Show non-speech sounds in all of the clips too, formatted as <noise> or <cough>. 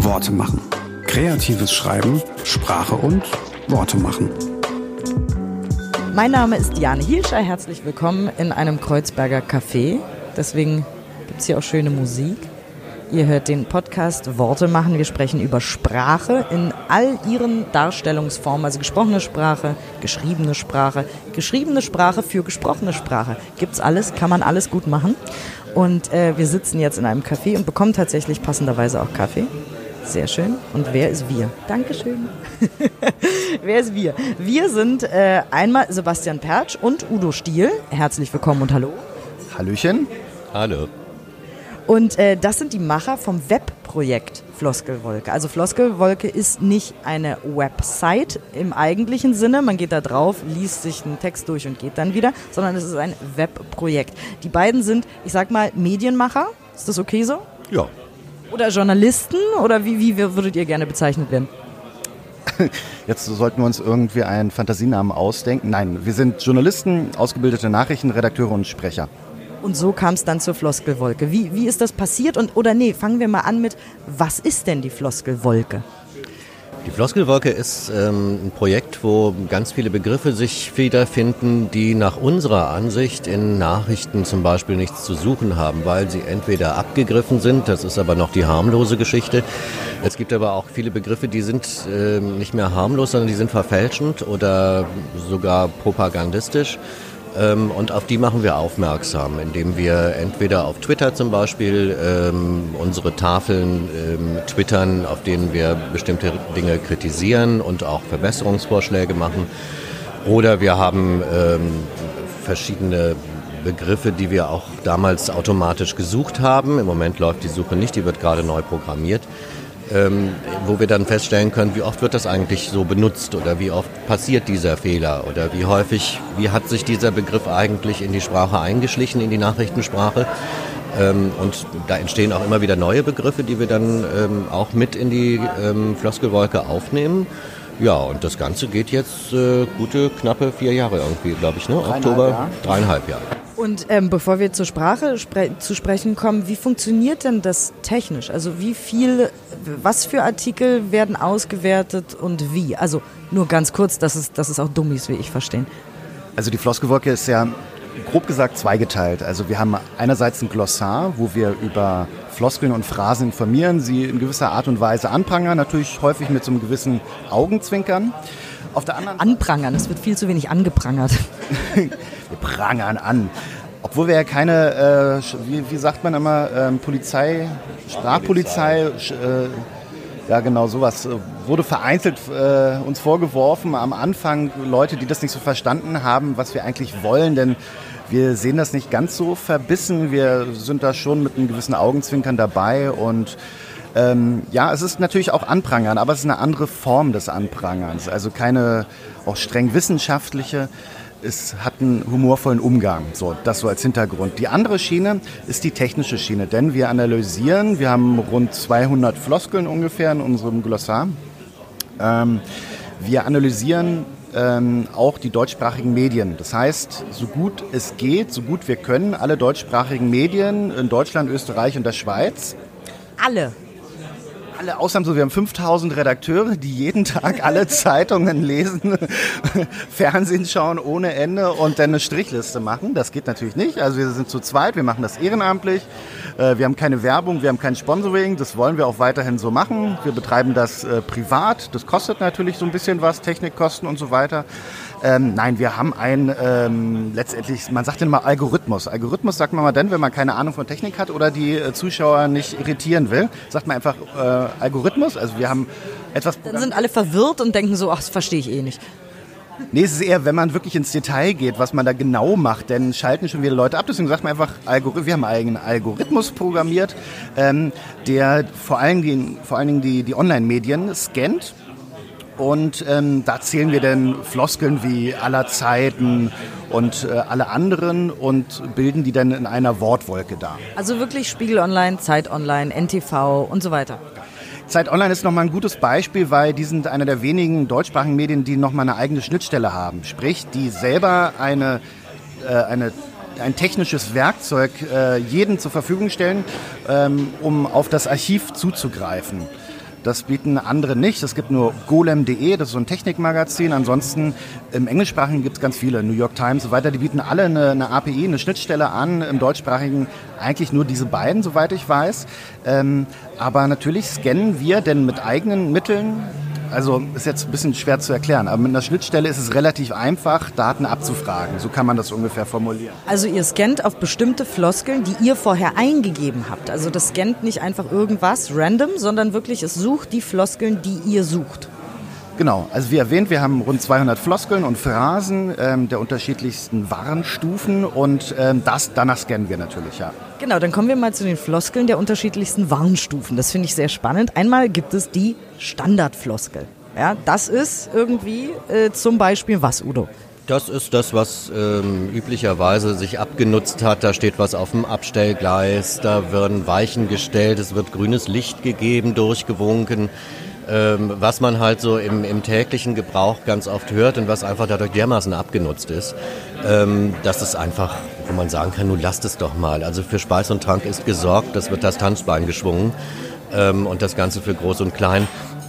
Worte machen. Kreatives Schreiben, Sprache und Worte machen. Mein Name ist Diane Hielscher. Herzlich willkommen in einem Kreuzberger Café. Deswegen gibt es hier auch schöne Musik. Ihr hört den Podcast Worte machen. Wir sprechen über Sprache in all ihren Darstellungsformen, also gesprochene Sprache, geschriebene Sprache, geschriebene Sprache für gesprochene Sprache. Gibt's alles, kann man alles gut machen. Und äh, wir sitzen jetzt in einem Café und bekommen tatsächlich passenderweise auch Kaffee. Sehr schön. Und wer ist wir? Dankeschön. <laughs> wer ist wir? Wir sind äh, einmal Sebastian Pertsch und Udo Stiel. Herzlich willkommen und hallo. Hallöchen. Hallo. Und äh, das sind die Macher vom Webprojekt Floskelwolke. Also Floskelwolke ist nicht eine Website im eigentlichen Sinne. Man geht da drauf, liest sich einen Text durch und geht dann wieder, sondern es ist ein Webprojekt. Die beiden sind, ich sag mal, Medienmacher. Ist das okay so? Ja. Oder Journalisten? Oder wie, wie würdet ihr gerne bezeichnet werden? <laughs> Jetzt sollten wir uns irgendwie einen Fantasienamen ausdenken. Nein, wir sind Journalisten, ausgebildete Nachrichtenredakteure und Sprecher. Und so kam es dann zur Floskelwolke. Wie, wie ist das passiert? Und, oder nee, fangen wir mal an mit, was ist denn die Floskelwolke? Die Floskelwolke ist ähm, ein Projekt, wo ganz viele Begriffe sich wiederfinden, die nach unserer Ansicht in Nachrichten zum Beispiel nichts zu suchen haben, weil sie entweder abgegriffen sind, das ist aber noch die harmlose Geschichte. Es gibt aber auch viele Begriffe, die sind äh, nicht mehr harmlos, sondern die sind verfälschend oder sogar propagandistisch. Ähm, und auf die machen wir aufmerksam, indem wir entweder auf Twitter zum Beispiel ähm, unsere Tafeln ähm, twittern, auf denen wir bestimmte Dinge kritisieren und auch Verbesserungsvorschläge machen. Oder wir haben ähm, verschiedene Begriffe, die wir auch damals automatisch gesucht haben. Im Moment läuft die Suche nicht, die wird gerade neu programmiert ähm, wo wir dann feststellen können, wie oft wird das eigentlich so benutzt oder wie oft passiert dieser Fehler oder wie häufig, wie hat sich dieser Begriff eigentlich in die Sprache eingeschlichen, in die Nachrichtensprache. Ähm, und da entstehen auch immer wieder neue Begriffe, die wir dann ähm, auch mit in die ähm, Floskelwolke aufnehmen. Ja, und das Ganze geht jetzt äh, gute, knappe vier Jahre irgendwie, glaube ich, ne? Dreieinhalb Oktober, Jahre. dreieinhalb Jahre. Und ähm, bevor wir zur Sprache spre zu sprechen kommen, wie funktioniert denn das technisch? Also wie viel, was für Artikel werden ausgewertet und wie? Also nur ganz kurz, dass es, dass es auch Dummies wie ich verstehen. Also die Floskelwolke ist ja grob gesagt zweigeteilt. Also wir haben einerseits ein Glossar, wo wir über Floskeln und Phrasen informieren, sie in gewisser Art und Weise anprangern, natürlich häufig mit so einem gewissen Augenzwinkern. Auf der anderen Anprangern, es wird viel zu wenig angeprangert. <laughs> wir prangern an. Obwohl wir ja keine, äh, wie, wie sagt man immer, ähm, Polizei, Sprachpolizei, äh, ja genau sowas, äh, wurde vereinzelt äh, uns vorgeworfen am Anfang, Leute, die das nicht so verstanden haben, was wir eigentlich wollen, denn wir sehen das nicht ganz so verbissen, wir sind da schon mit einem gewissen Augenzwinkern dabei und ähm, ja, es ist natürlich auch Anprangern, aber es ist eine andere Form des Anprangerns. Also keine auch streng wissenschaftliche. Es hat einen humorvollen Umgang. So, das so als Hintergrund. Die andere Schiene ist die technische Schiene, denn wir analysieren, wir haben rund 200 Floskeln ungefähr in unserem Glossar. Ähm, wir analysieren ähm, auch die deutschsprachigen Medien. Das heißt, so gut es geht, so gut wir können, alle deutschsprachigen Medien in Deutschland, Österreich und der Schweiz Alle. Alle ausnahmslos, wir haben 5000 Redakteure, die jeden Tag alle <laughs> Zeitungen lesen, <laughs> Fernsehen schauen ohne Ende und dann eine Strichliste machen. Das geht natürlich nicht. Also wir sind zu zweit, wir machen das ehrenamtlich. Äh, Wir haben keine Werbung, wir haben kein Sponsoring. Das wollen wir auch weiterhin so machen. Wir betreiben das äh, privat. Das kostet natürlich so ein bisschen was, Technikkosten und so weiter. Ähm, nein, wir haben ein ähm, letztendlich, man sagt immer Algorithmus. Algorithmus sagt man mal dann, wenn man keine Ahnung von Technik hat oder die äh, Zuschauer nicht irritieren will, sagt man einfach äh, Algorithmus. Also wir haben etwas. Dann sind alle verwirrt und denken so, ach, das verstehe ich eh nicht. Nee, es ist eher, wenn man wirklich ins Detail geht, was man da genau macht, dann schalten schon wieder Leute ab. Deswegen sagt man einfach, Algorith wir haben einen eigenen Algorithmus programmiert, ähm, der vor allen Dingen, vor allen Dingen die, die Online-Medien scannt. Und ähm, da zählen wir dann Floskeln wie aller Zeiten und äh, alle anderen und bilden die dann in einer Wortwolke dar. Also wirklich Spiegel Online, Zeit Online, NTV und so weiter. Zeit Online ist nochmal ein gutes Beispiel, weil die sind einer der wenigen deutschsprachigen Medien, die nochmal eine eigene Schnittstelle haben. Sprich, die selber eine, äh, eine, ein technisches Werkzeug äh, jedem zur Verfügung stellen, ähm, um auf das Archiv zuzugreifen. Das bieten andere nicht. Es gibt nur golem.de, das ist so ein Technikmagazin. Ansonsten im Englischsprachigen gibt es ganz viele, New York Times und so weiter. Die bieten alle eine, eine API, eine Schnittstelle an. Im deutschsprachigen eigentlich nur diese beiden, soweit ich weiß. Ähm, aber natürlich scannen wir denn mit eigenen Mitteln also ist jetzt ein bisschen schwer zu erklären, aber mit einer Schnittstelle ist es relativ einfach, Daten abzufragen. So kann man das ungefähr formulieren. Also ihr scannt auf bestimmte Floskeln, die ihr vorher eingegeben habt. Also das scannt nicht einfach irgendwas random, sondern wirklich es sucht die Floskeln, die ihr sucht. Genau, also wie erwähnt, wir haben rund 200 Floskeln und Phrasen ähm, der unterschiedlichsten Warnstufen und ähm, das, danach scannen wir natürlich, ja. Genau, dann kommen wir mal zu den Floskeln der unterschiedlichsten Warnstufen. Das finde ich sehr spannend. Einmal gibt es die Standardfloskel. Ja, das ist irgendwie äh, zum Beispiel was, Udo? Das ist das, was ähm, üblicherweise sich abgenutzt hat. Da steht was auf dem Abstellgleis, da werden Weichen gestellt, es wird grünes Licht gegeben, durchgewunken was man halt so im, im, täglichen Gebrauch ganz oft hört und was einfach dadurch dermaßen abgenutzt ist, ähm, dass es einfach, wo man sagen kann, nun lasst es doch mal. Also für Speis und Trank ist gesorgt, das wird das Tanzbein geschwungen ähm, und das Ganze für Groß und Klein.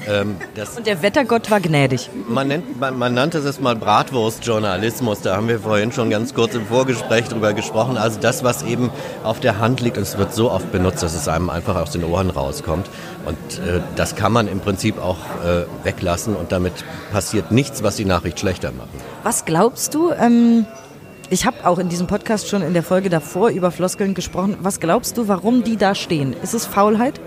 Ähm, und der Wettergott war gnädig. Man, nennt, man, man nannte es mal Bratwurstjournalismus. Da haben wir vorhin schon ganz kurz im Vorgespräch drüber gesprochen. Also das, was eben auf der Hand liegt, und es wird so oft benutzt, dass es einem einfach aus den Ohren rauskommt. Und äh, das kann man im Prinzip auch äh, weglassen und damit passiert nichts, was die Nachricht schlechter macht. Was glaubst du? Ähm ich habe auch in diesem Podcast schon in der Folge davor über Floskeln gesprochen. Was glaubst du, warum die da stehen? Ist es Faulheit?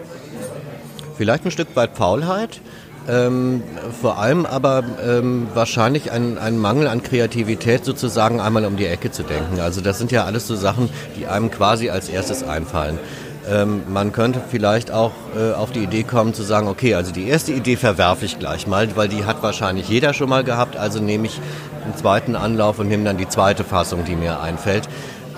Vielleicht ein Stück weit Faulheit. Ähm, vor allem aber ähm, wahrscheinlich ein, ein Mangel an Kreativität sozusagen einmal um die Ecke zu denken. Also das sind ja alles so Sachen, die einem quasi als erstes einfallen. Ähm, man könnte vielleicht auch äh, auf die Idee kommen zu sagen, okay, also die erste Idee verwerfe ich gleich mal, weil die hat wahrscheinlich jeder schon mal gehabt, also nehme ich einen zweiten Anlauf und nehme dann die zweite Fassung, die mir einfällt.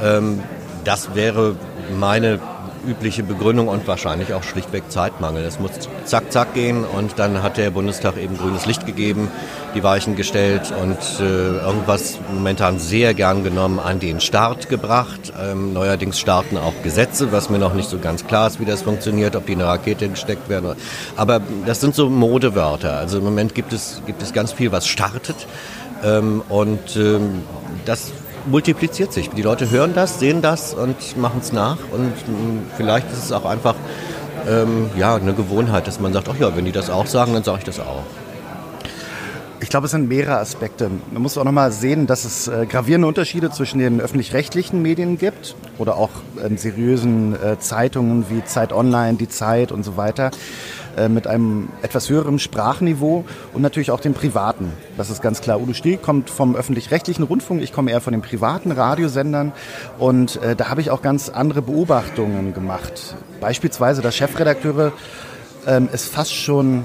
Ähm, das wäre meine übliche Begründung und wahrscheinlich auch schlichtweg Zeitmangel. Es muss zack, zack gehen und dann hat der Bundestag eben grünes Licht gegeben, die Weichen gestellt und äh, irgendwas momentan sehr gern genommen an den Start gebracht. Ähm, neuerdings starten auch Gesetze, was mir noch nicht so ganz klar ist, wie das funktioniert, ob die in eine Rakete gesteckt werden. Aber das sind so Modewörter. Also im Moment gibt es, gibt es ganz viel, was startet. Ähm, und ähm, das multipliziert sich. Die Leute hören das, sehen das und machen es nach. Und mm, vielleicht ist es auch einfach ähm, ja, eine Gewohnheit, dass man sagt, ach ja, wenn die das auch sagen, dann sage ich das auch. Ich glaube, es sind mehrere Aspekte. Man muss auch nochmal sehen, dass es äh, gravierende Unterschiede zwischen den öffentlich-rechtlichen Medien gibt oder auch ähm, seriösen äh, Zeitungen wie Zeit Online, Die Zeit und so weiter. Äh, mit einem etwas höheren Sprachniveau und natürlich auch den privaten. Das ist ganz klar. Udo Stiel kommt vom öffentlich-rechtlichen Rundfunk, ich komme eher von den privaten Radiosendern und äh, da habe ich auch ganz andere Beobachtungen gemacht. Beispielsweise, dass Chefredakteure ähm, es fast schon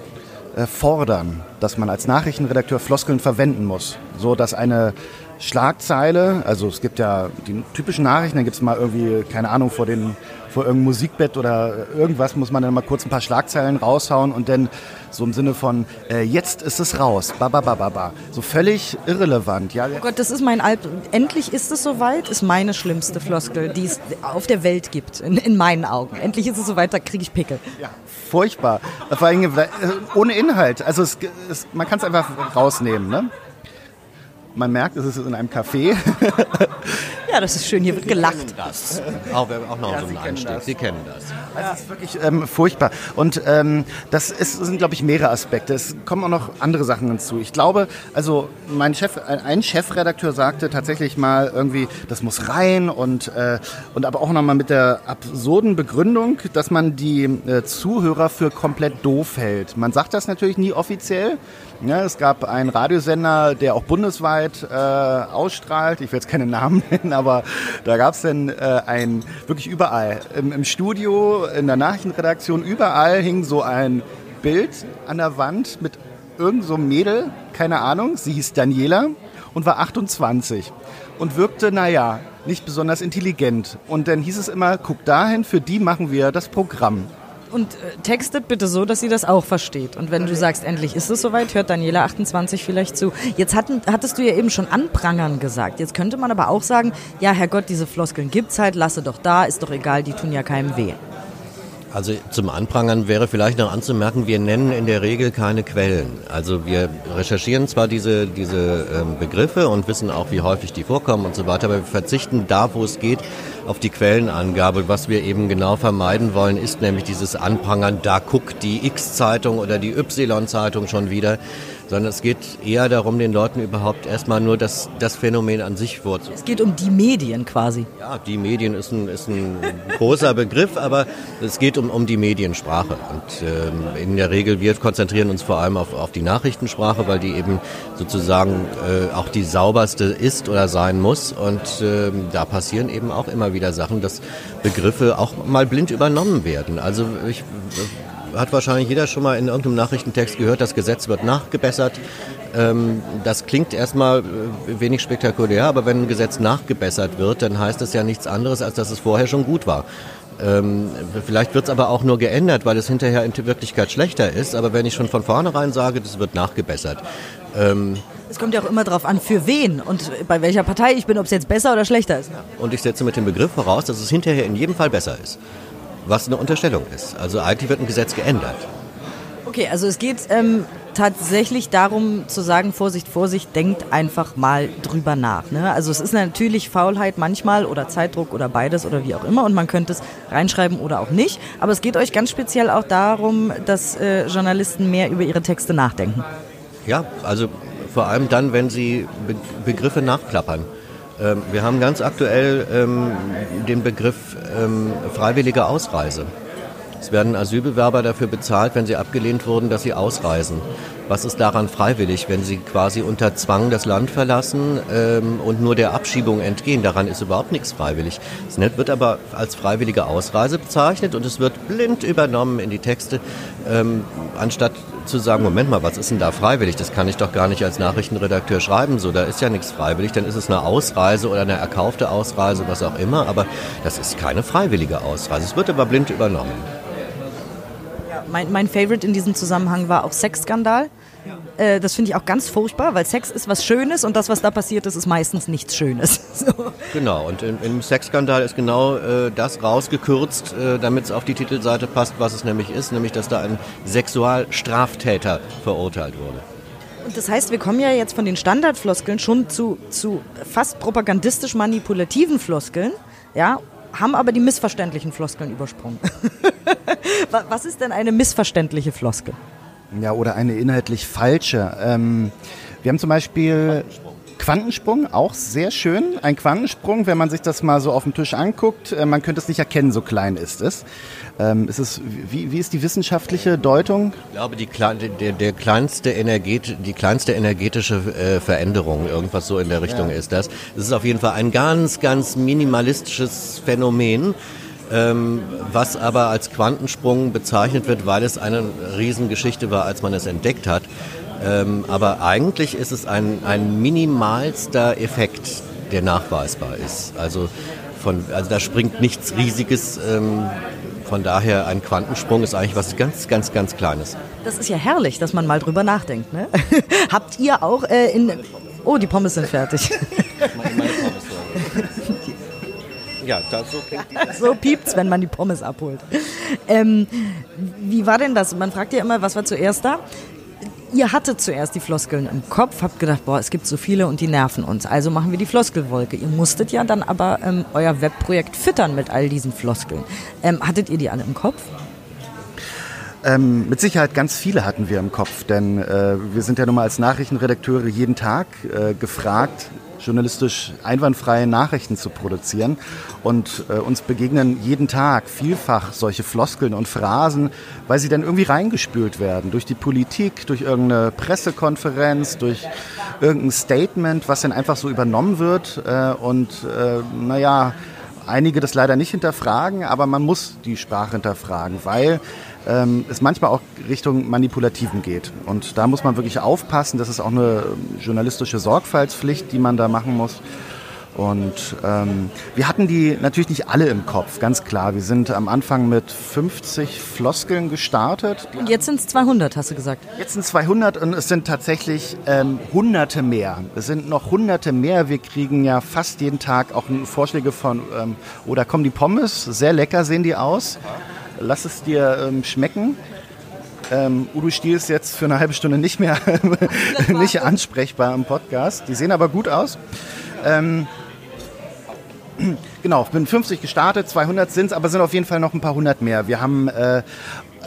äh, fordern, dass man als Nachrichtenredakteur Floskeln verwenden muss, so dass eine Schlagzeile, also es gibt ja die typischen Nachrichten, dann gibt es mal irgendwie, keine Ahnung, vor, den, vor irgendeinem Musikbett oder irgendwas muss man dann mal kurz ein paar Schlagzeilen raushauen und dann so im Sinne von, äh, jetzt ist es raus, ba, ba, ba, ba, ba. So völlig irrelevant. Ja. Oh Gott, das ist mein Alb. Endlich ist es soweit, ist meine schlimmste Floskel, die es auf der Welt gibt, in, in meinen Augen. Endlich ist es soweit, da kriege ich Pickel. Ja, furchtbar. Vor allem äh, ohne Inhalt. Also es, es, man kann es einfach rausnehmen, ne? Man merkt, es ist in einem Café. Ja, das ist schön, hier wird gelacht. Das. Auch, auch noch ja, so ein Einstieg. Das. Sie kennen das. Das ist wirklich ähm, furchtbar. Und ähm, das ist, sind, glaube ich, mehrere Aspekte. Es kommen auch noch andere Sachen hinzu. Ich glaube, also mein Chef, ein Chefredakteur sagte tatsächlich mal irgendwie, das muss rein und, äh, und aber auch nochmal mit der absurden Begründung, dass man die äh, Zuhörer für komplett doof hält. Man sagt das natürlich nie offiziell. Ja, es gab einen Radiosender, der auch bundesweit äh, ausstrahlt. Ich will jetzt keine Namen <laughs> nennen, aber da gab es dann äh, ein, wirklich überall, im, im Studio, in der Nachrichtenredaktion, überall hing so ein Bild an der Wand mit irgend so Mädel, keine Ahnung, sie hieß Daniela und war 28 und wirkte, naja, nicht besonders intelligent. Und dann hieß es immer, guck dahin, für die machen wir das Programm. Und äh, textet bitte so, dass sie das auch versteht. Und wenn du sagst, endlich ist es soweit, hört Daniela 28 vielleicht zu. Jetzt hatten, hattest du ja eben schon anprangern gesagt. Jetzt könnte man aber auch sagen, ja, Herrgott, diese Floskeln gibt's halt, lasse doch da, ist doch egal, die tun ja keinem weh. Also zum Anprangern wäre vielleicht noch anzumerken, wir nennen in der Regel keine Quellen. Also wir recherchieren zwar diese, diese ähm, Begriffe und wissen auch, wie häufig die vorkommen und so weiter, aber wir verzichten da, wo es geht, auf die Quellenangabe. Was wir eben genau vermeiden wollen, ist nämlich dieses Anprangern, da guckt die X-Zeitung oder die Y-Zeitung schon wieder sondern es geht eher darum, den Leuten überhaupt erstmal nur das, das Phänomen an sich vorzustellen. Es geht um die Medien quasi. Ja, die Medien ist ein, ist ein großer Begriff, aber es geht um, um die Mediensprache. Und ähm, in der Regel, wir konzentrieren uns vor allem auf, auf die Nachrichtensprache, weil die eben sozusagen äh, auch die sauberste ist oder sein muss. Und ähm, da passieren eben auch immer wieder Sachen, dass Begriffe auch mal blind übernommen werden. Also ich hat wahrscheinlich jeder schon mal in irgendeinem Nachrichtentext gehört, das Gesetz wird nachgebessert. Ähm, das klingt erstmal äh, wenig spektakulär, aber wenn ein Gesetz nachgebessert wird, dann heißt das ja nichts anderes, als dass es vorher schon gut war. Ähm, vielleicht wird es aber auch nur geändert, weil es hinterher in Wirklichkeit schlechter ist. Aber wenn ich schon von vornherein sage, das wird nachgebessert. Ähm, es kommt ja auch immer darauf an, für wen und bei welcher Partei ich bin, ob es jetzt besser oder schlechter ist. Und ich setze mit dem Begriff voraus, dass es hinterher in jedem Fall besser ist was eine Unterstellung ist. Also eigentlich wird ein Gesetz geändert. Okay, also es geht ähm, tatsächlich darum zu sagen, Vorsicht, Vorsicht, denkt einfach mal drüber nach. Ne? Also es ist natürlich Faulheit manchmal oder Zeitdruck oder beides oder wie auch immer und man könnte es reinschreiben oder auch nicht. Aber es geht euch ganz speziell auch darum, dass äh, Journalisten mehr über ihre Texte nachdenken. Ja, also vor allem dann, wenn sie Be Begriffe nachklappern. Ähm, wir haben ganz aktuell ähm, den Begriff ähm, freiwillige Ausreise. Es werden Asylbewerber dafür bezahlt, wenn sie abgelehnt wurden, dass sie ausreisen. Was ist daran freiwillig, wenn sie quasi unter Zwang das Land verlassen ähm, und nur der Abschiebung entgehen? Daran ist überhaupt nichts freiwillig. Net wird aber als freiwillige Ausreise bezeichnet und es wird blind übernommen in die Texte, ähm, anstatt zu sagen, Moment mal, was ist denn da freiwillig? Das kann ich doch gar nicht als Nachrichtenredakteur schreiben. So, da ist ja nichts freiwillig. Dann ist es eine Ausreise oder eine erkaufte Ausreise, was auch immer. Aber das ist keine freiwillige Ausreise. Es wird aber blind übernommen. Mein, mein Favorite in diesem Zusammenhang war auch Sexskandal. Äh, das finde ich auch ganz furchtbar, weil Sex ist was Schönes und das, was da passiert ist, ist meistens nichts Schönes. <laughs> So. Genau, und im, im Sexskandal ist genau äh, das rausgekürzt, äh, damit es auf die Titelseite passt, was es nämlich ist, nämlich dass da ein Sexualstraftäter verurteilt wurde. Und das heißt, wir kommen ja jetzt von den Standardfloskeln schon zu, zu fast propagandistisch manipulativen Floskeln, ja, haben aber die missverständlichen Floskeln übersprungen. <laughs> was ist denn eine missverständliche Floskel? Ja, oder eine inhaltlich falsche. Ähm, wir haben zum Beispiel Quantensprung, auch sehr schön. Ein Quantensprung, wenn man sich das mal so auf dem Tisch anguckt, äh, man könnte es nicht erkennen, so klein ist es. Ähm, ist es wie, wie ist die wissenschaftliche Deutung? Ich glaube, die, der, der kleinste Energet, die kleinste energetische äh, Veränderung, irgendwas so in der Richtung ja. ist das. Es ist auf jeden Fall ein ganz, ganz minimalistisches Phänomen ähm, was aber als Quantensprung bezeichnet wird, weil es eine Riesengeschichte war, als man es entdeckt hat. Ähm, aber eigentlich ist es ein, ein minimalster Effekt, der nachweisbar ist. Also, von, also da springt nichts Riesiges. Ähm, von daher ein Quantensprung ist eigentlich was ganz, ganz, ganz Kleines. Das ist ja herrlich, dass man mal drüber nachdenkt. Ne? <laughs> Habt ihr auch äh, in... Oh, die Pommes sind fertig. Ja, das, so klingt So piept's, wenn man die Pommes abholt. Ähm, wie war denn das? Man fragt ja immer, was war zuerst da? Ihr hattet zuerst die Floskeln im Kopf, habt gedacht, boah, es gibt so viele und die nerven uns. Also machen wir die Floskelwolke. Ihr musstet ja dann aber ähm, euer Webprojekt füttern mit all diesen Floskeln. Ähm, hattet ihr die alle im Kopf? Ähm, mit Sicherheit ganz viele hatten wir im Kopf, denn äh, wir sind ja nun mal als Nachrichtenredakteure jeden Tag äh, gefragt, journalistisch einwandfreie Nachrichten zu produzieren. Und äh, uns begegnen jeden Tag vielfach solche Floskeln und Phrasen, weil sie dann irgendwie reingespült werden durch die Politik, durch irgendeine Pressekonferenz, durch irgendein Statement, was dann einfach so übernommen wird. Äh, und äh, naja, einige das leider nicht hinterfragen, aber man muss die Sprache hinterfragen, weil ähm, es manchmal auch Richtung Manipulativen geht. Und da muss man wirklich aufpassen. Das ist auch eine journalistische Sorgfaltspflicht, die man da machen muss. Und ähm, wir hatten die natürlich nicht alle im Kopf, ganz klar. Wir sind am Anfang mit 50 Floskeln gestartet. Und jetzt sind es 200, hast du gesagt? Jetzt sind es 200 und es sind tatsächlich ähm, Hunderte mehr. Es sind noch Hunderte mehr. Wir kriegen ja fast jeden Tag auch Vorschläge von, ähm, oder kommen die Pommes, sehr lecker sehen die aus. Lass es dir ähm, schmecken. Ähm, Udo Stiel ist jetzt für eine halbe Stunde nicht mehr <laughs> nicht ansprechbar im Podcast. Die sehen aber gut aus. Ähm, genau, ich bin 50 gestartet, 200 sind es, aber sind auf jeden Fall noch ein paar hundert mehr. Wir haben äh,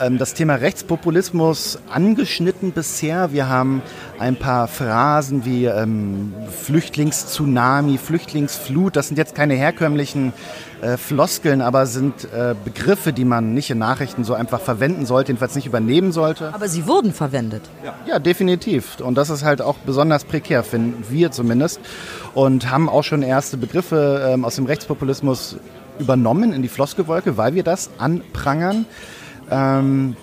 ähm, das Thema Rechtspopulismus angeschnitten bisher. Wir haben ein paar Phrasen wie ähm, Flüchtlingstsunami, Flüchtlingsflut. Das sind jetzt keine herkömmlichen äh, Floskeln, aber sind äh, Begriffe, die man nicht in Nachrichten so einfach verwenden sollte, jedenfalls nicht übernehmen sollte. Aber sie wurden verwendet. Ja, ja definitiv. Und das ist halt auch besonders prekär, finden wir zumindest. Und haben auch schon erste Begriffe ähm, aus dem Rechtspopulismus übernommen in die Floskelwolke, weil wir das anprangern. Ähm,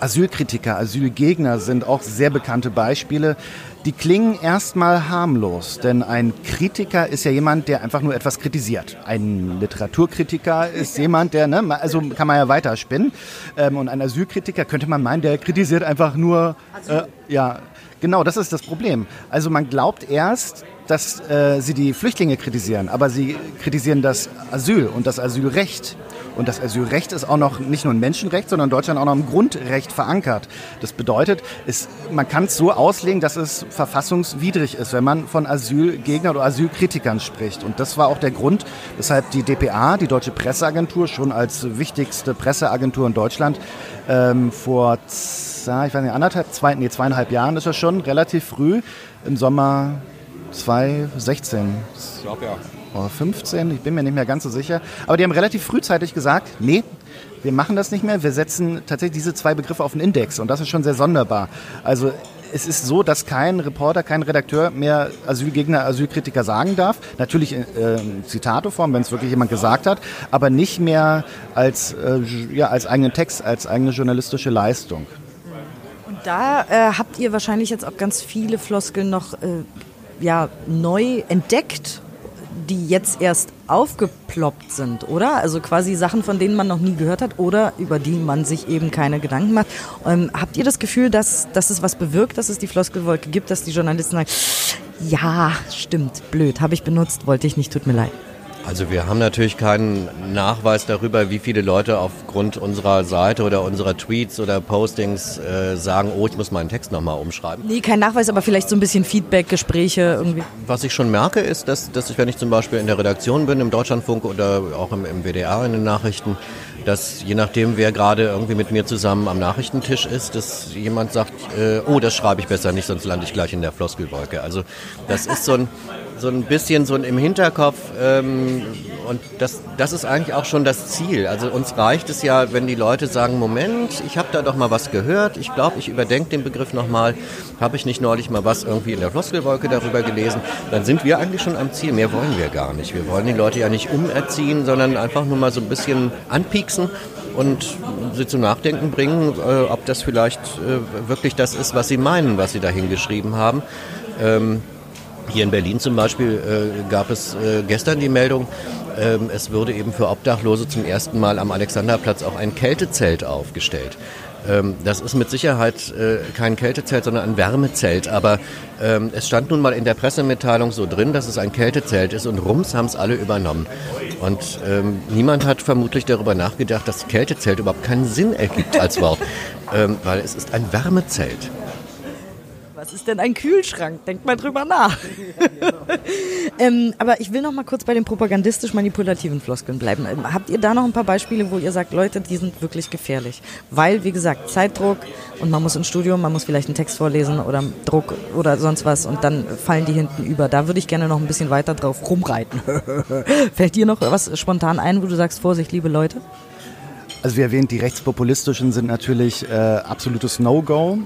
Asylkritiker, Asylgegner sind auch sehr bekannte Beispiele. Die klingen erstmal harmlos, denn ein Kritiker ist ja jemand, der einfach nur etwas kritisiert. Ein Literaturkritiker ist jemand, der, ne, also kann man ja weiterspinnen. Ähm, und ein Asylkritiker könnte man meinen, der kritisiert einfach nur, äh, ja, genau, das ist das Problem. Also man glaubt erst, dass äh, sie die Flüchtlinge kritisieren, aber sie kritisieren das Asyl und das Asylrecht. Und das Asylrecht ist auch noch nicht nur ein Menschenrecht, sondern in Deutschland auch noch im Grundrecht verankert. Das bedeutet, es, man kann es so auslegen, dass es verfassungswidrig ist, wenn man von Asylgegnern oder Asylkritikern spricht. Und das war auch der Grund, weshalb die DPA, die Deutsche Presseagentur, schon als wichtigste Presseagentur in Deutschland ähm, vor ich weiß nicht, anderthalb, zwei, nee, zweieinhalb Jahren ist das schon, relativ früh, im Sommer 2016. Ich glaube ja oder 15, ich bin mir nicht mehr ganz so sicher. Aber die haben relativ frühzeitig gesagt, nee, wir machen das nicht mehr, wir setzen tatsächlich diese zwei Begriffe auf den Index und das ist schon sehr sonderbar. Also es ist so, dass kein Reporter, kein Redakteur mehr Asylgegner, Asylkritiker sagen darf. Natürlich in äh, Zitateform, wenn es wirklich jemand gesagt hat, aber nicht mehr als, äh, ja, als eigenen Text, als eigene journalistische Leistung. Und da äh, habt ihr wahrscheinlich jetzt auch ganz viele Floskeln noch äh, ja, neu entdeckt die jetzt erst aufgeploppt sind, oder? Also quasi Sachen, von denen man noch nie gehört hat oder über die man sich eben keine Gedanken macht. Ähm, habt ihr das Gefühl, dass, dass es was bewirkt, dass es die Floskelwolke gibt, dass die Journalisten sagen, ja, stimmt, blöd, habe ich benutzt, wollte ich nicht, tut mir leid. Also wir haben natürlich keinen Nachweis darüber, wie viele Leute aufgrund unserer Seite oder unserer Tweets oder Postings äh, sagen, oh, ich muss meinen Text nochmal umschreiben. Nee, kein Nachweis, aber vielleicht so ein bisschen Feedback, Gespräche irgendwie. Was ich schon merke, ist, dass, dass ich, wenn ich zum Beispiel in der Redaktion bin, im Deutschlandfunk oder auch im, im WDR in den Nachrichten, dass je nachdem, wer gerade irgendwie mit mir zusammen am Nachrichtentisch ist, dass jemand sagt, äh, oh, das schreibe ich besser nicht, sonst lande ich gleich in der Floskelwolke. Also das ist so ein so ein bisschen so im Hinterkopf ähm, und das, das ist eigentlich auch schon das Ziel. Also uns reicht es ja, wenn die Leute sagen, Moment, ich habe da doch mal was gehört, ich glaube, ich überdenke den Begriff nochmal, habe ich nicht neulich mal was irgendwie in der Floskelwolke darüber gelesen, dann sind wir eigentlich schon am Ziel. Mehr wollen wir gar nicht. Wir wollen die Leute ja nicht umerziehen, sondern einfach nur mal so ein bisschen anpieksen und sie zum Nachdenken bringen, äh, ob das vielleicht äh, wirklich das ist, was sie meinen, was sie da hingeschrieben haben. Ähm, hier in Berlin zum Beispiel äh, gab es äh, gestern die Meldung, äh, es würde eben für Obdachlose zum ersten Mal am Alexanderplatz auch ein Kältezelt aufgestellt. Ähm, das ist mit Sicherheit äh, kein Kältezelt, sondern ein Wärmezelt. Aber ähm, es stand nun mal in der Pressemitteilung so drin, dass es ein Kältezelt ist und rums haben es alle übernommen. Und ähm, niemand hat vermutlich darüber nachgedacht, dass Kältezelt überhaupt keinen Sinn ergibt als Wort, ähm, weil es ist ein Wärmezelt. Was ist denn ein Kühlschrank? Denkt mal drüber nach. <laughs> <laughs> ähm, aber ich will noch mal kurz bei den propagandistisch-manipulativen Floskeln bleiben. Ähm, habt ihr da noch ein paar Beispiele, wo ihr sagt, Leute, die sind wirklich gefährlich? Weil, wie gesagt, Zeitdruck und man muss ins Studium, man muss vielleicht einen Text vorlesen oder Druck oder sonst was und dann fallen die hinten über. Da würde ich gerne noch ein bisschen weiter drauf rumreiten. <laughs> Fällt dir noch was spontan ein, wo du sagst, Vorsicht, liebe Leute? Also wie erwähnt, die rechtspopulistischen sind natürlich äh, absolutes No-Go.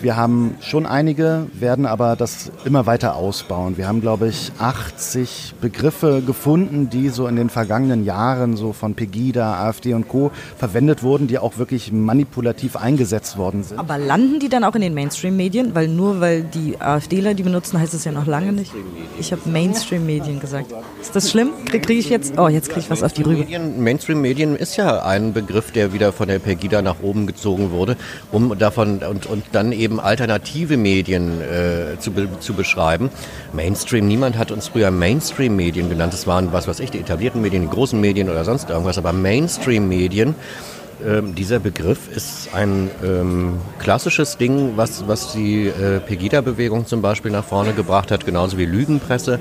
Wir haben schon einige, werden aber das immer weiter ausbauen. Wir haben, glaube ich, 80 Begriffe gefunden, die so in den vergangenen Jahren so von Pegida, AfD und Co. verwendet wurden, die auch wirklich manipulativ eingesetzt worden sind. Aber landen die dann auch in den Mainstream-Medien? Weil nur weil die AfDler die benutzen, heißt es ja noch lange nicht. Ich habe Mainstream-Medien gesagt. Ist das schlimm? Kriege krieg ich jetzt? Oh, jetzt kriege ich was auf die Rübe. Mainstream-Medien ist ja ein Begriff, der wieder von der Pegida nach oben gezogen wurde, um davon und, und dann eben eben alternative Medien äh, zu, be zu beschreiben. Mainstream, niemand hat uns früher Mainstream-Medien genannt. Das waren, was weiß ich, die etablierten Medien, die großen Medien oder sonst irgendwas. Aber Mainstream-Medien ähm, dieser Begriff ist ein ähm, klassisches Ding, was, was die äh, Pegida-Bewegung zum Beispiel nach vorne gebracht hat, genauso wie Lügenpresse.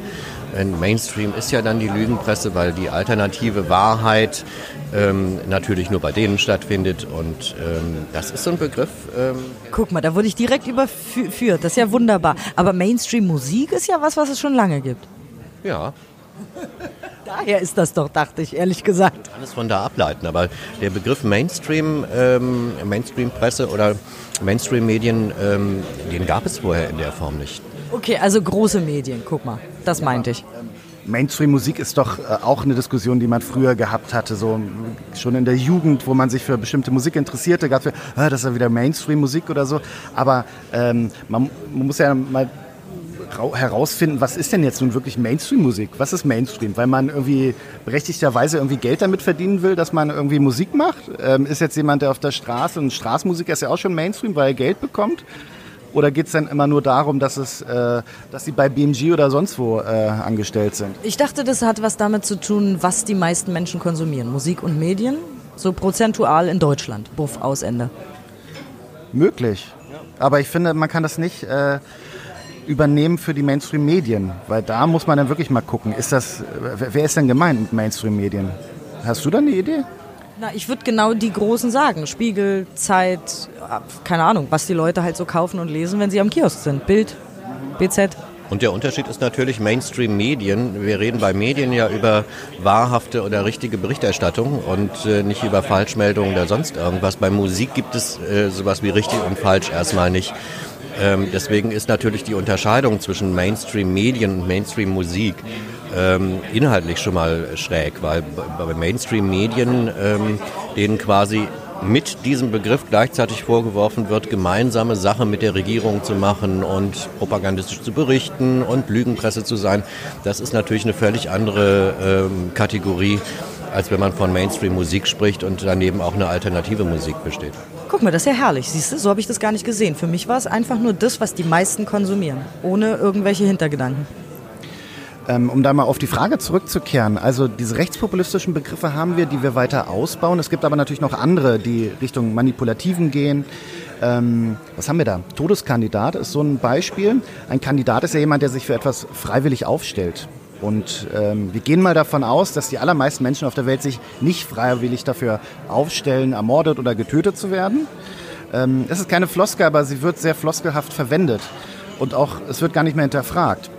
Ein Mainstream ist ja dann die Lügenpresse, weil die alternative Wahrheit ähm, natürlich nur bei denen stattfindet. Und ähm, das ist so ein Begriff. Ähm Guck mal, da wurde ich direkt überführt. Das ist ja wunderbar. Aber Mainstream-Musik ist ja was, was es schon lange gibt. Ja. Daher ist das doch, dachte ich, ehrlich gesagt. Alles von da ableiten, aber der Begriff Mainstream, ähm, Mainstream-Presse oder Mainstream-Medien, ähm, den gab es vorher in der Form nicht. Okay, also große Medien, guck mal, das meinte ich. Mainstream-Musik ist doch äh, auch eine Diskussion, die man früher gehabt hatte, so schon in der Jugend, wo man sich für bestimmte Musik interessierte, gab es, ah, das ist ja wieder Mainstream-Musik oder so. Aber ähm, man, man muss ja mal herausfinden, was ist denn jetzt nun wirklich Mainstream-Musik? Was ist Mainstream? Weil man irgendwie berechtigterweise irgendwie Geld damit verdienen will, dass man irgendwie Musik macht? Ähm, ist jetzt jemand, der auf der Straße, und Straßenmusik ist ja auch schon Mainstream, weil er Geld bekommt? Oder geht es dann immer nur darum, dass, es, äh, dass sie bei BMG oder sonst wo äh, angestellt sind? Ich dachte, das hat was damit zu tun, was die meisten Menschen konsumieren. Musik und Medien, so prozentual in Deutschland. Buff, aus, Ende. Möglich. Aber ich finde, man kann das nicht äh, übernehmen für die Mainstream-Medien, weil da muss man dann wirklich mal gucken, ist das, wer ist denn gemeint mit Mainstream-Medien? Hast du da eine Idee? Na, ich würde genau die großen sagen. Spiegel, Zeit, keine Ahnung, was die Leute halt so kaufen und lesen, wenn sie am Kiosk sind. Bild, BZ. Und der Unterschied ist natürlich Mainstream-Medien. Wir reden bei Medien ja über wahrhafte oder richtige Berichterstattung und äh, nicht über Falschmeldungen oder sonst irgendwas. Bei Musik gibt es äh, sowas wie richtig und falsch erstmal nicht. Ähm, deswegen ist natürlich die Unterscheidung zwischen Mainstream-Medien und Mainstream-Musik ähm, inhaltlich schon mal schräg, weil bei Mainstream-Medien ähm, denen quasi mit diesem Begriff gleichzeitig vorgeworfen wird, gemeinsame Sache mit der Regierung zu machen und propagandistisch zu berichten und Lügenpresse zu sein. Das ist natürlich eine völlig andere ähm, Kategorie, als wenn man von Mainstream-Musik spricht und daneben auch eine alternative Musik besteht. Guck mal, das ist ja herrlich. Siehst du, so habe ich das gar nicht gesehen. Für mich war es einfach nur das, was die meisten konsumieren, ohne irgendwelche Hintergedanken. Ähm, um da mal auf die Frage zurückzukehren, also diese rechtspopulistischen Begriffe haben wir, die wir weiter ausbauen. Es gibt aber natürlich noch andere, die Richtung Manipulativen gehen. Ähm, was haben wir da? Todeskandidat ist so ein Beispiel. Ein Kandidat ist ja jemand, der sich für etwas freiwillig aufstellt. Und ähm, wir gehen mal davon aus, dass die allermeisten Menschen auf der Welt sich nicht freiwillig dafür aufstellen, ermordet oder getötet zu werden. Ähm, es ist keine Floskel, aber sie wird sehr floskelhaft verwendet. Und auch, es wird gar nicht mehr hinterfragt.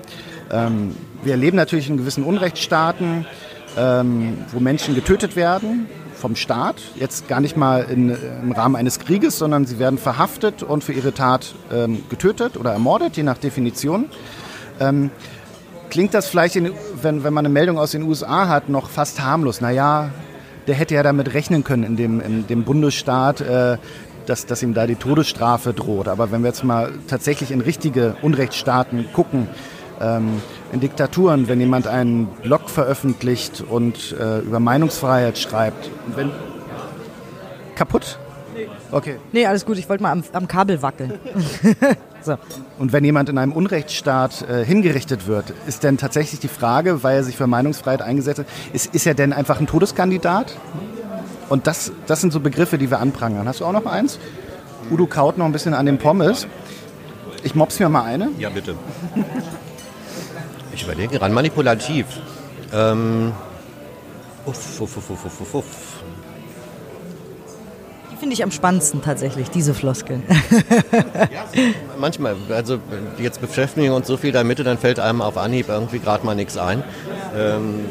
Ähm, wir erleben natürlich in gewissen Unrechtsstaaten, ähm, wo Menschen getötet werden vom Staat, jetzt gar nicht mal in, im Rahmen eines Krieges, sondern sie werden verhaftet und für ihre Tat ähm, getötet oder ermordet, je nach Definition. Klingt das vielleicht, in, wenn, wenn man eine Meldung aus den USA hat, noch fast harmlos. Naja, der hätte ja damit rechnen können in dem, in dem Bundesstaat, äh, dass, dass ihm da die Todesstrafe droht. Aber wenn wir jetzt mal tatsächlich in richtige Unrechtsstaaten gucken, ähm, in Diktaturen, wenn jemand einen Blog veröffentlicht und äh, über Meinungsfreiheit schreibt, wenn kaputt? Okay. Nee, alles gut, ich wollte mal am, am Kabel wackeln. <laughs> so. Und wenn jemand in einem Unrechtsstaat äh, hingerichtet wird, ist denn tatsächlich die Frage, weil er sich für Meinungsfreiheit eingesetzt hat, ist, ist er denn einfach ein Todeskandidat? Und das, das sind so Begriffe, die wir anprangern. Hast du auch noch eins? Udo kaut noch ein bisschen an den Pommes. Ich mobs mir mal eine. Ja, bitte. Ich überlege gerade, manipulativ. Ähm, uff, uff, uff, uff, uff, uff. Finde ich am spannendsten tatsächlich, diese Floskeln. <laughs> manchmal, also jetzt beschäftigen wir uns so viel damit, dann fällt einem auf Anhieb irgendwie gerade mal nichts ein. Ähm,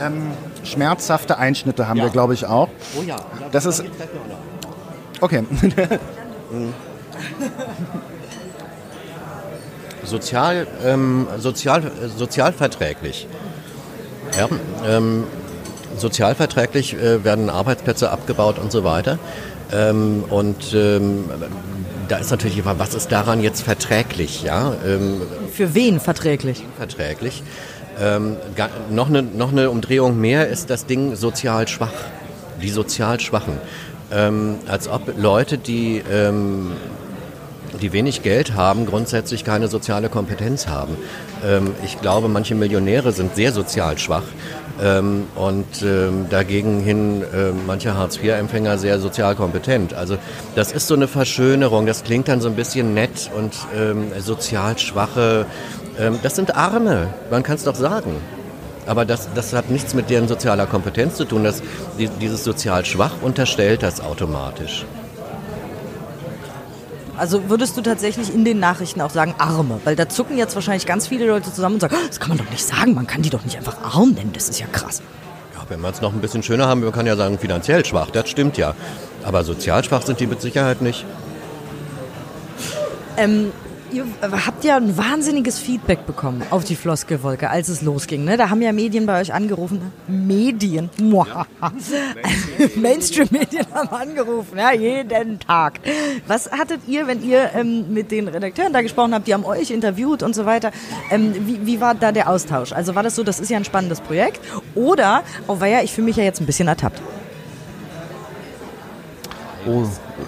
ähm, schmerzhafte Einschnitte haben ja. wir, glaube ich, auch. Oh ja, das ist. Okay. <laughs> sozial, ähm, sozial, sozialverträglich. Ja, ähm, sozialverträglich äh, werden Arbeitsplätze abgebaut und so weiter. Ähm, und ähm, da ist natürlich immer, was ist daran jetzt verträglich? Ja? Ähm, Für wen verträglich? Verträglich. Ähm, noch, eine, noch eine Umdrehung mehr ist das Ding sozial schwach. Die sozial Schwachen. Ähm, als ob Leute, die die wenig Geld haben, grundsätzlich keine soziale Kompetenz haben. Ähm, ich glaube, manche Millionäre sind sehr sozial schwach ähm, und ähm, dagegen hin äh, manche Hartz-IV-Empfänger sehr sozial kompetent. Also das ist so eine Verschönerung, das klingt dann so ein bisschen nett und ähm, sozial schwache, ähm, das sind Arme, man kann es doch sagen. Aber das, das hat nichts mit deren sozialer Kompetenz zu tun. Das, dieses sozial schwach unterstellt das automatisch. Also würdest du tatsächlich in den Nachrichten auch sagen Arme? Weil da zucken jetzt wahrscheinlich ganz viele Leute zusammen und sagen, das kann man doch nicht sagen, man kann die doch nicht einfach arm nennen, das ist ja krass. Ja, wenn wir es noch ein bisschen schöner haben, man kann ja sagen finanziell schwach, das stimmt ja. Aber sozial schwach sind die mit Sicherheit nicht. Ähm, Ihr habt ja ein wahnsinniges Feedback bekommen auf die Floskelwolke, als es losging. Ne? Da haben ja Medien bei euch angerufen. Medien. Ja. <laughs> Mainstream-Medien haben angerufen, ja, jeden Tag. Was hattet ihr, wenn ihr ähm, mit den Redakteuren da gesprochen habt, die haben euch interviewt und so weiter? Ähm, wie, wie, war da der Austausch? Also war das so, das ist ja ein spannendes Projekt? Oder, oh ja, ich fühle mich ja jetzt ein bisschen ertappt. Oh,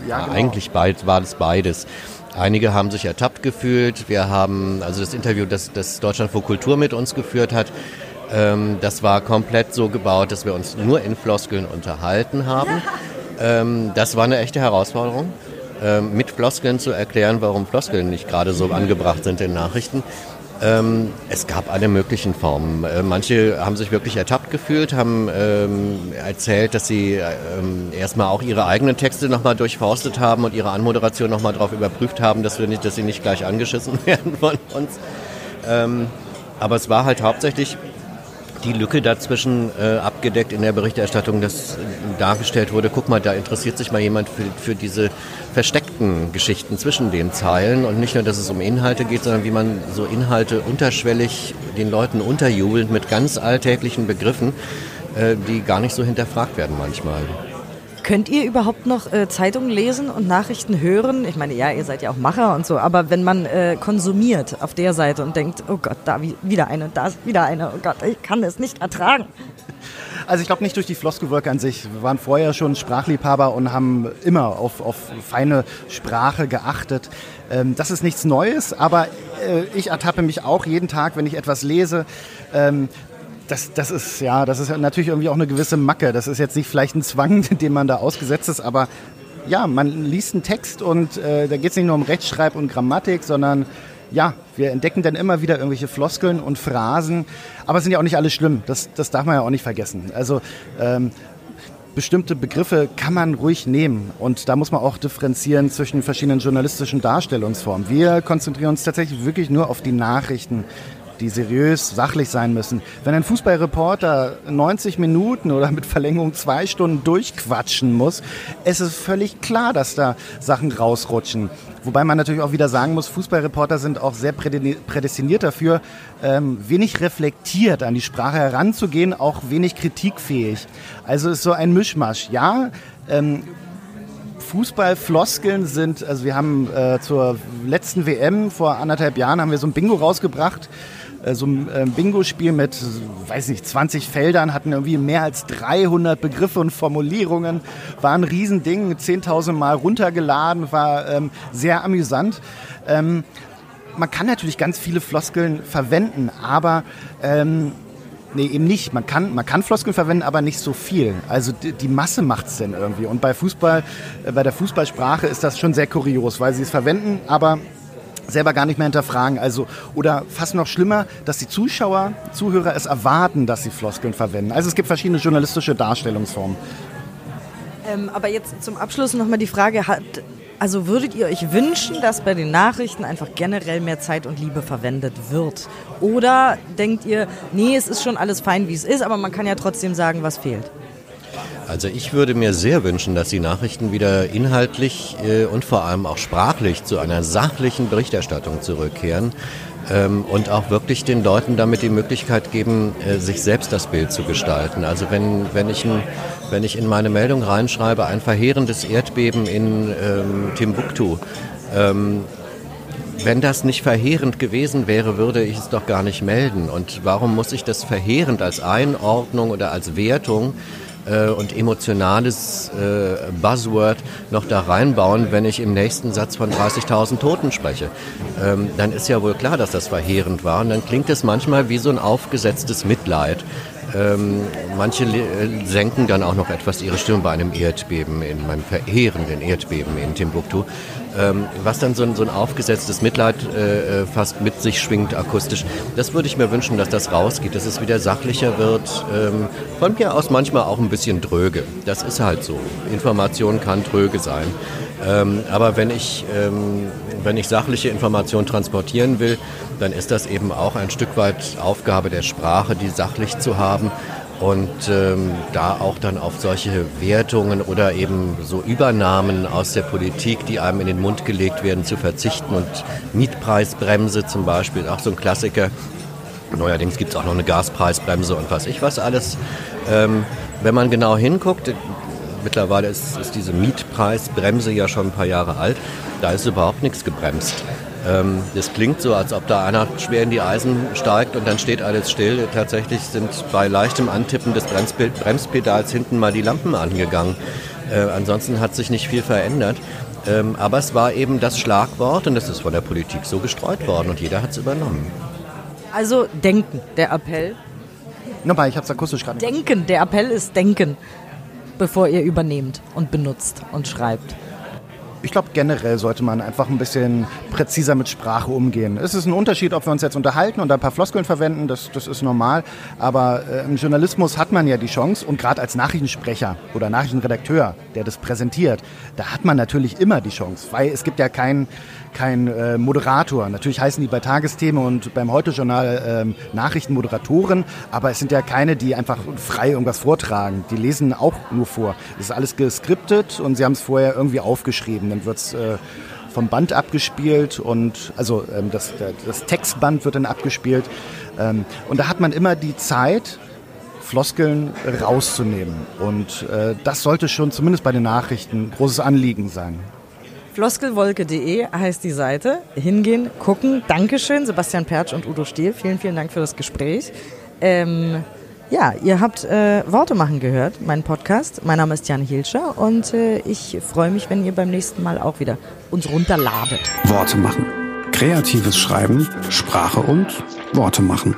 ja, genau. eigentlich beid, war das beides. Einige haben sich ertappt gefühlt. Wir haben, also das Interview, das, das Deutschlandfunk Kultur mit uns geführt hat, ähm, das war komplett so gebaut, dass wir uns nur in Floskeln unterhalten haben. Ähm, das war eine echte Herausforderung, ähm, mit Floskeln zu erklären, warum Floskeln nicht gerade so angebracht sind in Nachrichten. Ähm, es gab alle möglichen Formen. Äh, manche haben sich wirklich ertappt gefühlt, haben ähm, erzählt, dass sie ähm, erstmal auch ihre eigenen Texte nochmal durchforstet haben und ihre Anmoderation nochmal darauf überprüft haben, dass, wir nicht, dass sie nicht gleich angeschissen <laughs> werden von uns. Ähm, aber es war halt hauptsächlich die Lücke dazwischen äh, abgedeckt in der Berichterstattung, dass äh, dargestellt wurde, guck mal, da interessiert sich mal jemand für, für diese versteckten Geschichten zwischen den Zeilen und nicht nur, dass es um Inhalte geht, sondern wie man so Inhalte unterschwellig den Leuten unterjubelt mit ganz alltäglichen Begriffen, äh, die gar nicht so hinterfragt werden manchmal. Könnt ihr überhaupt noch äh, Zeitungen lesen und Nachrichten hören? Ich meine, ja, ihr seid ja auch Macher und so, aber wenn man äh, konsumiert auf der Seite und denkt, oh Gott, da wieder eine, da ist wieder eine, oh Gott, ich kann es nicht ertragen. <laughs> Also ich glaube nicht durch die Floskelwork an sich. Wir waren vorher schon Sprachliebhaber und haben immer auf, auf feine Sprache geachtet. Ähm, das ist nichts Neues, aber äh, ich ertappe mich auch jeden Tag, wenn ich etwas lese, ähm, das, das ist ja, das ist natürlich irgendwie auch eine gewisse Macke. Das ist jetzt nicht vielleicht ein Zwang, <laughs> dem man da ausgesetzt ist, aber ja, man liest einen Text und äh, da geht es nicht nur um Rechtschreib und Grammatik, sondern ja, wir entdecken dann immer wieder irgendwelche Floskeln und Phrasen, aber es sind ja auch nicht alle schlimm. Das, das darf man ja auch nicht vergessen. Also ähm, bestimmte Begriffe kann man ruhig nehmen und da muss man auch differenzieren zwischen verschiedenen journalistischen Darstellungsformen. Wir konzentrieren uns tatsächlich wirklich nur auf die Nachrichten, die seriös, sachlich sein müssen. Wenn ein Fußballreporter 90 Minuten oder mit Verlängerung zwei Stunden durchquatschen muss, ist es völlig klar, dass da Sachen rausrutschen. Wobei man natürlich auch wieder sagen muss, Fußballreporter sind auch sehr prädestiniert dafür, ähm, wenig reflektiert an die Sprache heranzugehen, auch wenig kritikfähig. Also ist so ein Mischmasch. Ja, ähm, Fußballfloskeln sind, also wir haben äh, zur letzten WM vor anderthalb Jahren haben wir so ein Bingo rausgebracht so ein äh, Bingo-Spiel mit, weiß nicht, 20 Feldern, hatten irgendwie mehr als 300 Begriffe und Formulierungen, war ein Riesending, 10.000 Mal runtergeladen, war ähm, sehr amüsant. Ähm, man kann natürlich ganz viele Floskeln verwenden, aber ähm, Nee, eben nicht. Man kann, man kann Floskeln verwenden, aber nicht so viel. Also die, die Masse macht es denn irgendwie. Und bei Fußball, äh, bei der Fußballsprache ist das schon sehr kurios, weil sie es verwenden, aber selber gar nicht mehr hinterfragen. Also, oder fast noch schlimmer, dass die Zuschauer, Zuhörer es erwarten, dass sie Floskeln verwenden. Also es gibt verschiedene journalistische Darstellungsformen. Ähm, aber jetzt zum Abschluss nochmal die Frage, hat, also würdet ihr euch wünschen, dass bei den Nachrichten einfach generell mehr Zeit und Liebe verwendet wird? Oder denkt ihr, nee, es ist schon alles fein, wie es ist, aber man kann ja trotzdem sagen, was fehlt? Also ich würde mir sehr wünschen, dass die Nachrichten wieder inhaltlich äh, und vor allem auch sprachlich zu einer sachlichen Berichterstattung zurückkehren ähm, und auch wirklich den Leuten damit die Möglichkeit geben, äh, sich selbst das Bild zu gestalten. Also wenn, wenn, ich, wenn ich in meine Meldung reinschreibe, ein verheerendes Erdbeben in ähm, Timbuktu, ähm, wenn das nicht verheerend gewesen wäre, würde ich es doch gar nicht melden. Und warum muss ich das verheerend als Einordnung oder als Wertung äh, und emotionales äh, Buzzword noch da reinbauen, wenn ich im nächsten Satz von 30.000 Toten spreche. Ähm, dann ist ja wohl klar, dass das verheerend war. Und dann klingt es manchmal wie so ein aufgesetztes Mitleid. Ähm, manche äh, senken dann auch noch etwas ihre Stimme bei einem Erdbeben, in meinem verheerenden Erdbeben in Timbuktu, ähm, was dann so ein, so ein aufgesetztes Mitleid äh, äh, fast mit sich schwingt akustisch. Das würde ich mir wünschen, dass das rausgeht, dass es wieder sachlicher wird. Ähm, von mir aus manchmal auch ein bisschen dröge. Das ist halt so. Information kann dröge sein. Ähm, aber wenn ich, ähm, wenn ich sachliche Informationen transportieren will, dann ist das eben auch ein Stück weit Aufgabe der Sprache, die sachlich zu haben und ähm, da auch dann auf solche Wertungen oder eben so Übernahmen aus der Politik, die einem in den Mund gelegt werden, zu verzichten. Und Mietpreisbremse zum Beispiel, auch so ein Klassiker. Neuerdings gibt es auch noch eine Gaspreisbremse und was ich was alles. Ähm, wenn man genau hinguckt, mittlerweile ist, ist diese Mietpreisbremse ja schon ein paar Jahre alt, da ist überhaupt nichts gebremst. Ähm, das klingt so, als ob da einer schwer in die Eisen steigt und dann steht alles still. Tatsächlich sind bei leichtem Antippen des Bremspedals hinten mal die Lampen angegangen. Äh, ansonsten hat sich nicht viel verändert. Ähm, aber es war eben das Schlagwort und das ist von der Politik so gestreut worden und jeder hat es übernommen. Also denken, der Appell. Nochmal, ich habe es akustisch gerade. Denken, der Appell ist denken, bevor ihr übernehmt und benutzt und schreibt ich glaube, generell sollte man einfach ein bisschen präziser mit Sprache umgehen. Es ist ein Unterschied, ob wir uns jetzt unterhalten und ein paar Floskeln verwenden, das, das ist normal. Aber äh, im Journalismus hat man ja die Chance und gerade als Nachrichtensprecher oder Nachrichtenredakteur, der das präsentiert, da hat man natürlich immer die Chance, weil es gibt ja keinen kein äh, Moderator. Natürlich heißen die bei Tagesthemen und beim Heute-Journal ähm, Nachrichtenmoderatoren, aber es sind ja keine, die einfach frei irgendwas vortragen. Die lesen auch nur vor. Es ist alles geskriptet und sie haben es vorher irgendwie aufgeschrieben. Dann wird es äh, vom Band abgespielt und also ähm, das, das Textband wird dann abgespielt. Ähm, und da hat man immer die Zeit, Floskeln rauszunehmen. Und äh, das sollte schon zumindest bei den Nachrichten großes Anliegen sein. Floskelwolke.de heißt die Seite. Hingehen, gucken. Dankeschön, Sebastian Pertsch und Udo Stiel. Vielen, vielen Dank für das Gespräch. Ähm, ja, ihr habt äh, Worte machen gehört, meinen Podcast. Mein Name ist Jan Hilscher und äh, ich freue mich, wenn ihr beim nächsten Mal auch wieder uns runterladet. Worte machen. Kreatives Schreiben, Sprache und Worte machen.